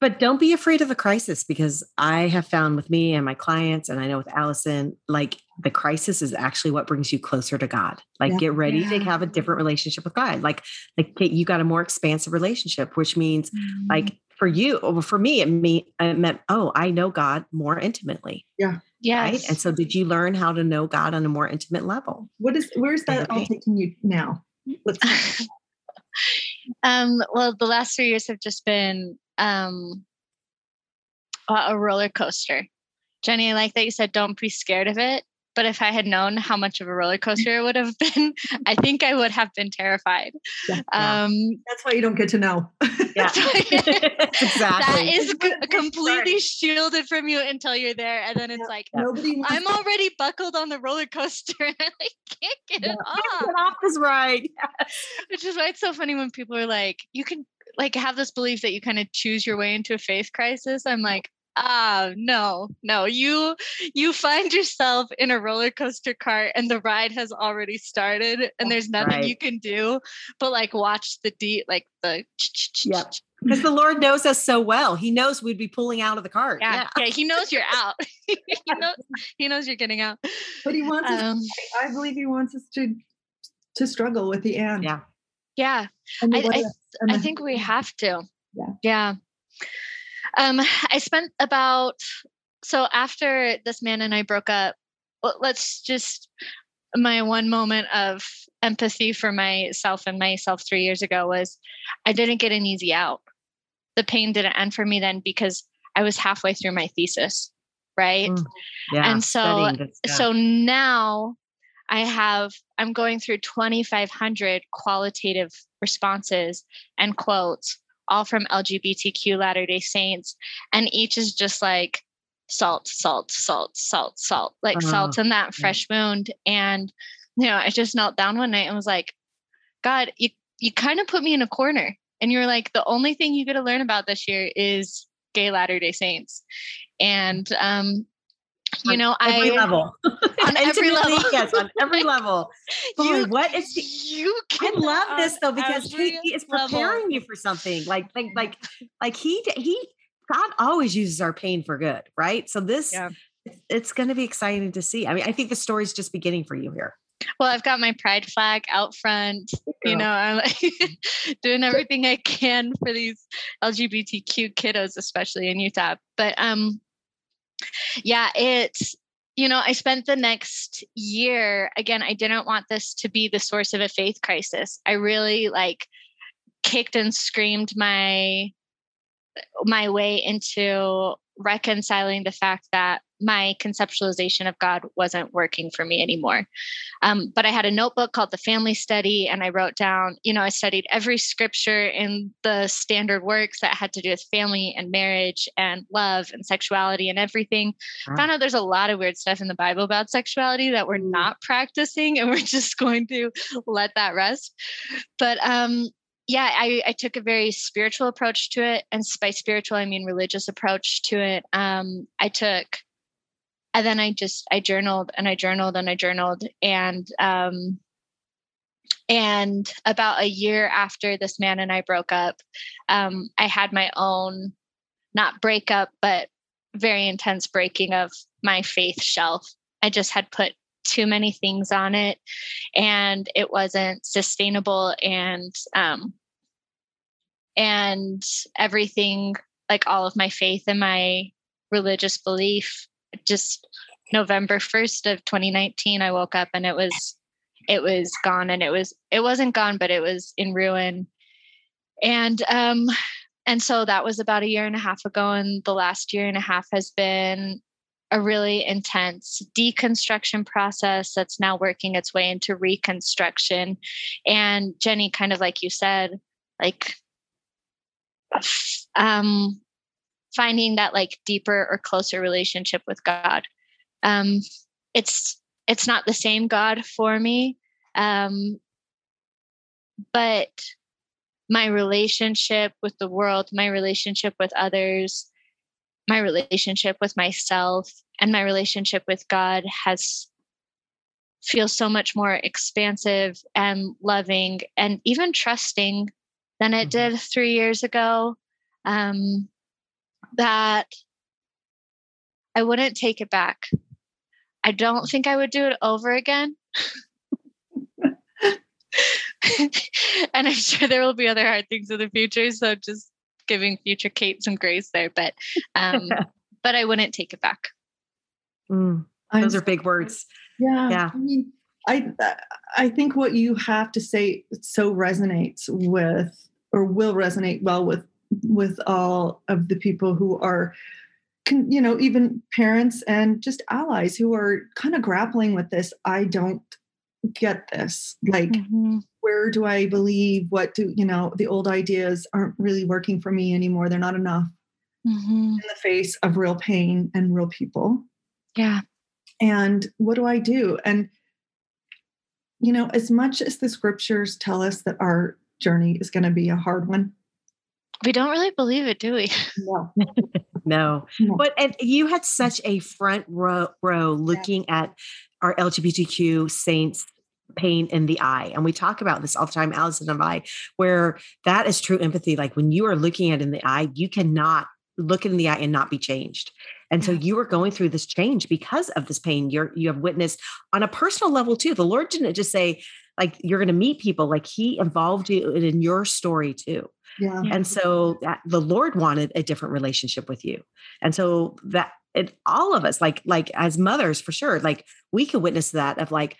but don't be afraid of the crisis because i have found with me and my clients and i know with allison like the crisis is actually what brings you closer to god. Like yeah. get ready yeah. to have a different relationship with god. Like like you got a more expansive relationship which means mm. like for you or for me it, mean, it meant oh i know god more intimately. Yeah yeah. Right? And so did you learn how to know God on a more intimate level? What is where's that all taking you now? Let's *laughs* um well the last three years have just been um a roller coaster. Jenie, I like that you said don't be scared of it. But if I had known how much of a roller coaster it would have *laughs* been, I think I would have been terrified. Yeah, um, That's why you don't get to know. Yeah, *laughs* exactly. That is *laughs* completely shielded from you until you're there, and then it's yeah. like Nobody I'm already buckled on the roller coaster, and I like, can't get yeah. it off. Get off this ride, which is why it's so funny when people are like, "You can." Like have this belief that you kind of choose your way into a faith crisis. I'm like, ah no no you you find yourself in a roller coaster cart and the ride has already started and there's nothing right. you can do but like watch the deep like the yeah because the lord knows us so well he knows we'd be pulling out of the cart yeah yeah, yeah he knows you're out. *laughs* *laughs* He knows he knows you're getting out. But he wants um, us i believe he wants us to to struggle with the end. Yeah. Yeah. I, I, I think we *laughs* have to. Yeah. Yeah um, I spent about so after this man and I broke up. Let's just my one moment of empathy for myself and myself three years ago was I didn't get an easy out. The pain didn't end for me then because I was halfway through my thesis, right? Mm, yeah, and so so now I have I'm going through 2500 qualitative responses and quotes all from LGBTQ Latter day Saints. And each is just like salt, salt, salt, salt, salt, like uh-huh. salt in that fresh wound. And, you know, I just knelt down one night and was like, God, you, you kind of put me in a corner. And you're like, the only thing you get to learn about this year is gay Latter day Saints. And um, you know, every I level *laughs* on every level. *laughs* yes, on every level. *laughs* Boy, you, what is the, you? I love this though because he, he, is preparing level. you for something. Like, like, like, like he he God always uses our pain for good, right? So this Yeah. it's going to be exciting to see. I mean, I think the story's just beginning for you here. Well, I've got my pride flag out front. You know, I'm like doing everything I can for these LGBTQ kiddos, especially in Utah. But um, yeah, it's you know, I spent the next year again. I didn't want this to be the source of a faith crisis. I really like kicked and screamed my my way into reconciling the fact that my conceptualization of God wasn't working for me anymore. Um, but I had a notebook called the Family Study, and I wrote down, you know, I studied every scripture in the standard works that had to do with family and marriage and love and sexuality and everything. Wow. Found out there's a lot of weird stuff in the Bible about sexuality that we're not practicing, and *laughs* we're just going to let that rest. But um, yeah, I, I took a very spiritual approach to it. And by spiritual, I mean religious approach to it. Um, I took, and then I just, I journaled and I journaled and I journaled. And, um, and about a year after this man and I broke up, um, I had my own, not breakup, but very intense breaking of my faith shelf. I just had put too many things on it and it wasn't sustainable and um and everything like all of my faith and my religious belief just november 1st of 2019 i woke up and it was it was gone and it was it wasn't gone but it was in ruin. And um and so that was about a year and a half ago and the last year and a half has been a really intense deconstruction process that's now working its way into reconstruction. And jenie kind of like you said like um finding that like deeper or closer relationship with god um it's it's not the same god for me um but my relationship with the world my relationship with others my relationship with myself and my relationship with god has feels so much more expansive and loving and even trusting than it Mhm. did three years ago um, that i wouldn't take it back i don't think i would do it over again *laughs* and i'm sure there will be other hard things in the future so just giving future kate some grace there but um, *laughs* but i wouldn't take it back Mm, those are big words. Yeah. Yeah. I mean, I I think what you have to say so resonates with or will resonate well with with all of the people who are can, you know, even parents and just allies who are kind of grappling with this. I don't get this. Like, where do I believe? What do you know? The old ideas aren't really working for me anymore. They're not enough Mhm. in the face of real pain and real people yeah and what do I do? And, you know, as much as the scriptures tell us that our journey is going to be a hard one, we don't really believe it do we? No, *laughs* No, no. but and you had such mm-hmm. a front row, row looking at our LGBTQ saints pain in the eye and we talk about this all the time allison and i where that is true empathy like when you are looking at it in the eye you cannot look it in the eye and not be changed and so you are going through this change because of this pain. You're you have witnessed on a personal level too the lord didn't just say like you're going to meet people like he involved you in your story too. Yeah, and so that the lord wanted a different relationship with you. And so that it all of us like like as mothers for sure like we could witness that of like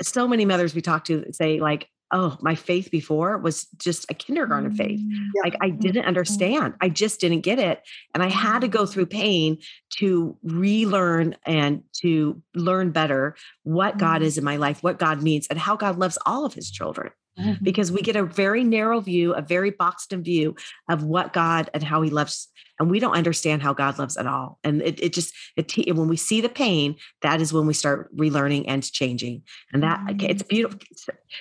so many mothers we talk to say like oh my faith before was just a kindergarten faith. Mm, like i didn't understand. I just didn't get it and i had to go through pain to relearn and to learn better what god mm. is in my life what god means and how god loves all of his children Mm-hmm. because we get a very narrow view, a very boxed in view of what God and how He loves, and we don't understand how God loves at all. And it, it just it when we see the pain, that is when we start relearning and changing. And that it's beautiful.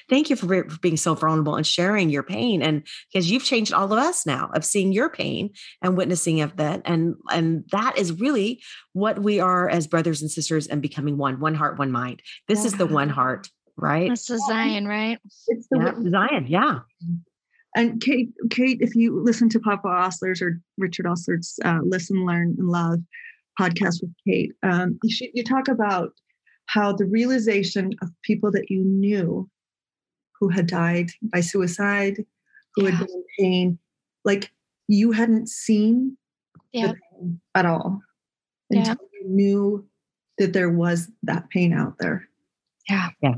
Thank you for, for being so vulnerable and sharing your pain, and because you've changed all of us now of seeing your pain and witnessing of that, and and that is really what we are as brothers and sisters and becoming one, one heart, one mind. This is the one heart, right? That's the Zion, right? it's the Yeah. Zion, yeah. And Kate, Kate, if you listen to Papa Ostler's or Richard Ostler's uh, "Listen, Learn, and Love" podcast with Kate, um, you, you talk about how the realization of people that you knew who had died by suicide, who yeah. had been in pain, like you hadn't seen yeah. at all until yeah. you knew that there was that pain out there. Yeah. Yeah.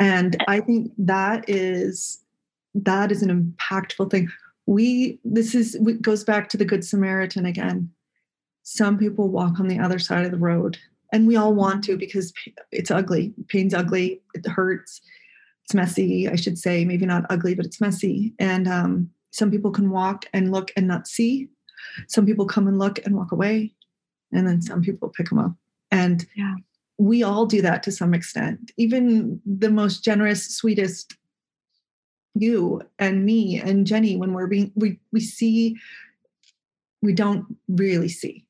And I think that is that is an impactful thing. We this is goes back to the good Samaritan again. Some people walk on the other side of the road and we all want to because it's ugly. Pain's ugly, it hurts. It's messy, I should say, maybe not ugly, but it's messy. And um, some people can walk and look and not see. Some people come and look and walk away. And then some people pick them up. And yeah. We all do that to some extent. Even the most generous, sweetest you and me and Jenie, when we're being, we, we see, we don't really see.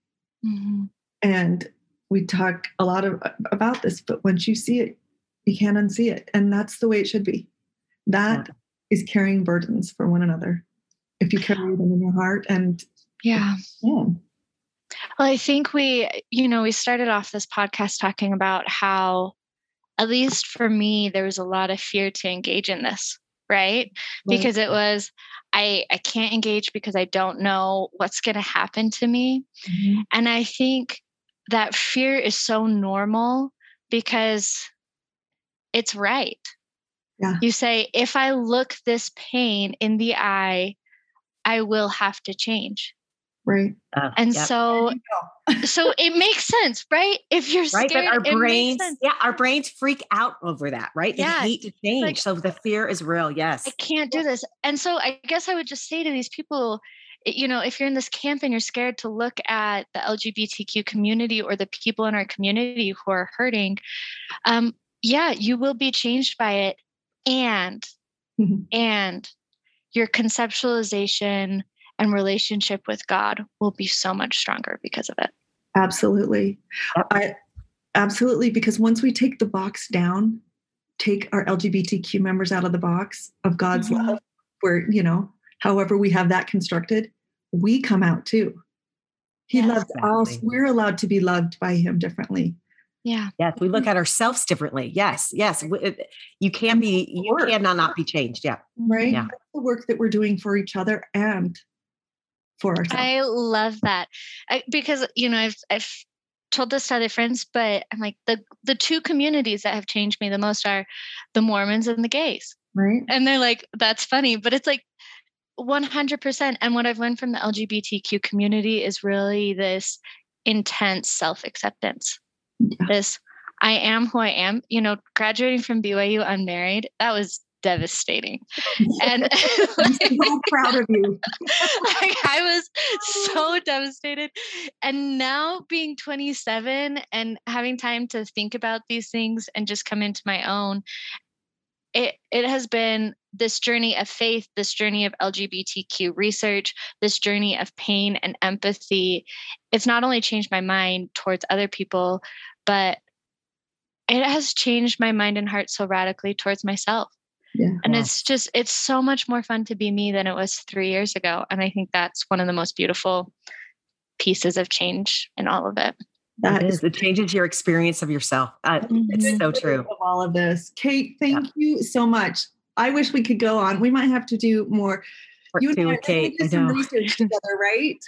Mm-hmm. And we talk a lot of, about this, but once you see it, you can't unsee it. And that's the way it should be. That yeah. is carrying burdens for one another. If you carry them in your heart and yeah. yeah. Well, I think we, you know, we started off this podcast talking about how, at least for me, there was a lot of fear to engage in this, right? right. Because it was, I, I can't engage because I don't know what's going to happen to me. Mm-hmm. And I think that fear is so normal because it's right. Yeah. You say, if I look this pain in the eye, I will have to change. Right. Uh, and yep. so so it makes sense, right? If you're scared, right, but our brains, yeah, our brains freak out over that, right? They yeah, hate to change. Like, so the fear is real. Yes. I can't do this. And so I guess I would just say to these people, you know, if you're in this camp and you're scared to look at the LGBTQ community or the people in our community who are hurting, um, yeah, you will be changed by it. And mm-hmm. and your conceptualization and relationship with God will be so much stronger because of it. Absolutely. I absolutely because once we take the box down, take our LGBTQ members out of the box of God's mm-hmm. love, where, you know, however we have that constructed, we come out too. He yes, loves exactly. us. We're allowed to be loved by him differently. Yeah. Yes. We look at ourselves differently. Yes. Yes. You can be, you cannot not be changed. Yeah. Right. Yeah. That's the work that we're doing for each other and for ourselves. I love that I, because, you know, I've, I've told this to other friends, but I'm like, the, the two communities that have changed me the most are the Mormons and the gays. Right. And they're like, that's funny, but it's like, 100%. And what I've learned from the LGBTQ community is really this intense self acceptance yeah. this I am who I am. You know, graduating from BYU unmarried, that was devastating. *laughs* And *laughs* I'm so proud of you. like I was *laughs* so devastated. And now being 27 and having time to think about these things and just come into my own, it it has been this journey of faith, this journey of LGBTQ research, this journey of pain and empathy. It's not only changed my mind towards other people, but it has changed my mind and heart so radically towards myself. Yeah. And it's just, it's so much more fun to be me than it was three years ago. And I think that's one of the most beautiful pieces of change in all of it. That is, it changes your experience of yourself. Uh, mm-hmm. It's so true. Of all of this, Kate, thank yeah. you so much. I wish we could go on. We might have to do more. Part you and Kate, did some research *laughs* together, right?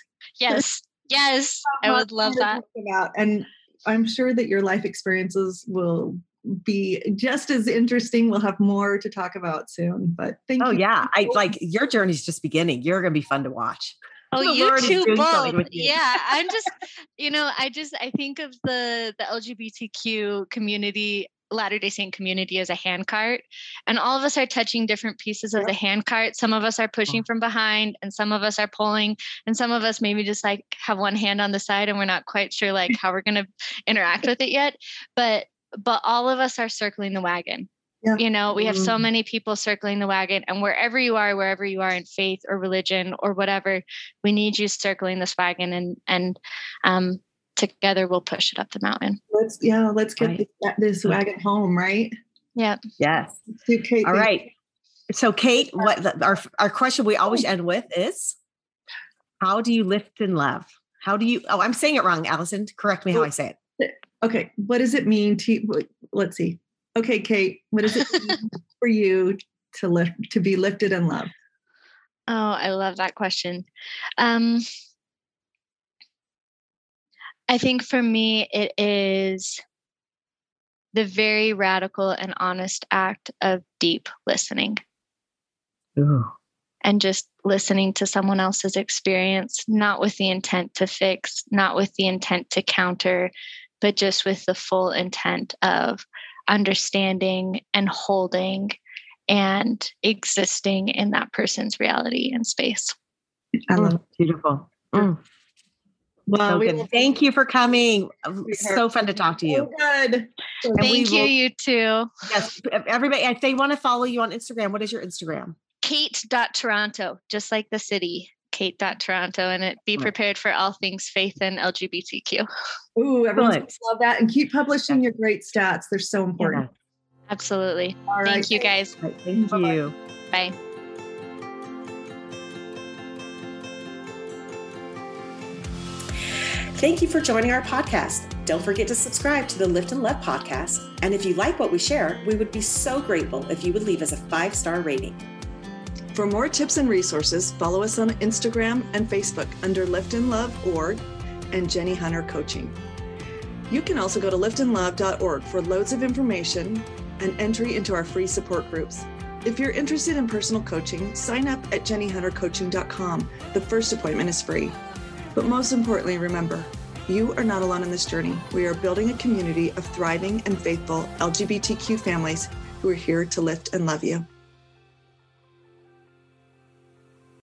Yes, yes, I would love that. About and I'm sure that your life experiences will be just as interesting. We'll have more to talk about soon. But thank oh, you. yeah. I like your journey's just beginning. You're gonna be fun to watch. Oh, the you too both. You. Yeah. I'm just, you know, I just I think of the the LGBTQ community Latter day Saint community as a handcart. And all of us are touching different pieces of the handcart. Some of us are pushing from behind, and some of us are pulling, and some of us maybe just like have one hand on the side and we're not quite sure like how we're going to interact with it yet. But but all of us are circling the wagon. Yeah. You know, we have so mm-hmm. many people circling the wagon, and wherever you are, wherever you are in faith or religion or whatever, we need you circling this wagon and and um, together we'll push it up the mountain. Let's yeah, let's get right. this, this wagon home, right? Yeah. Yes. Okay, All right. So, Kate, what the, our our question we always end with is, how do you lift and love? How do you? Oh, I'm saying it wrong, Allison. Correct me how I say it. Okay, what does it mean to? Let's see. Okay, Kate, what does it *laughs* mean for you to lift to be lifted and loved? Oh, I love that question. Um, I think for me, it is the very radical and honest act of deep listening. Ooh. And just listening to someone else's experience, not with the intent to fix, not with the intent to counter, but just with the full intent of understanding and holding and existing in that person's reality and space. I love mm, beautiful. Mm. Well, so we thank you for coming. So fun to talk to you. So good. thank you, will, you too. Yes, everybody. If they want to follow you on Instagram, what is your Instagram? Kate.Toronto, just like the city. Kate.Toronto, and it be prepared for all things faith and LGBTQ. Ooh, everyone love that. And keep publishing your great stats. They're so important. Yeah. Absolutely. All Thank right. you guys. Right. Thank Bye-bye. you. Bye. Thank you for joining our podcast. Don't forget to subscribe to the Lift and Love podcast. And if you like what we share, we would be so grateful if you would leave us a five star rating. For more tips and resources, follow us on Instagram and Facebook under Lift and Love org and Jenie Hunter Coaching. You can also go to liftandlove.org for loads of information and entry into our free support groups. If you're interested in personal coaching, sign up at jeniehuntercoaching.com. The first appointment is free. But most importantly, remember, you are not alone in this journey. We are building a community of thriving and faithful LGBTQ families who are here to lift and love you.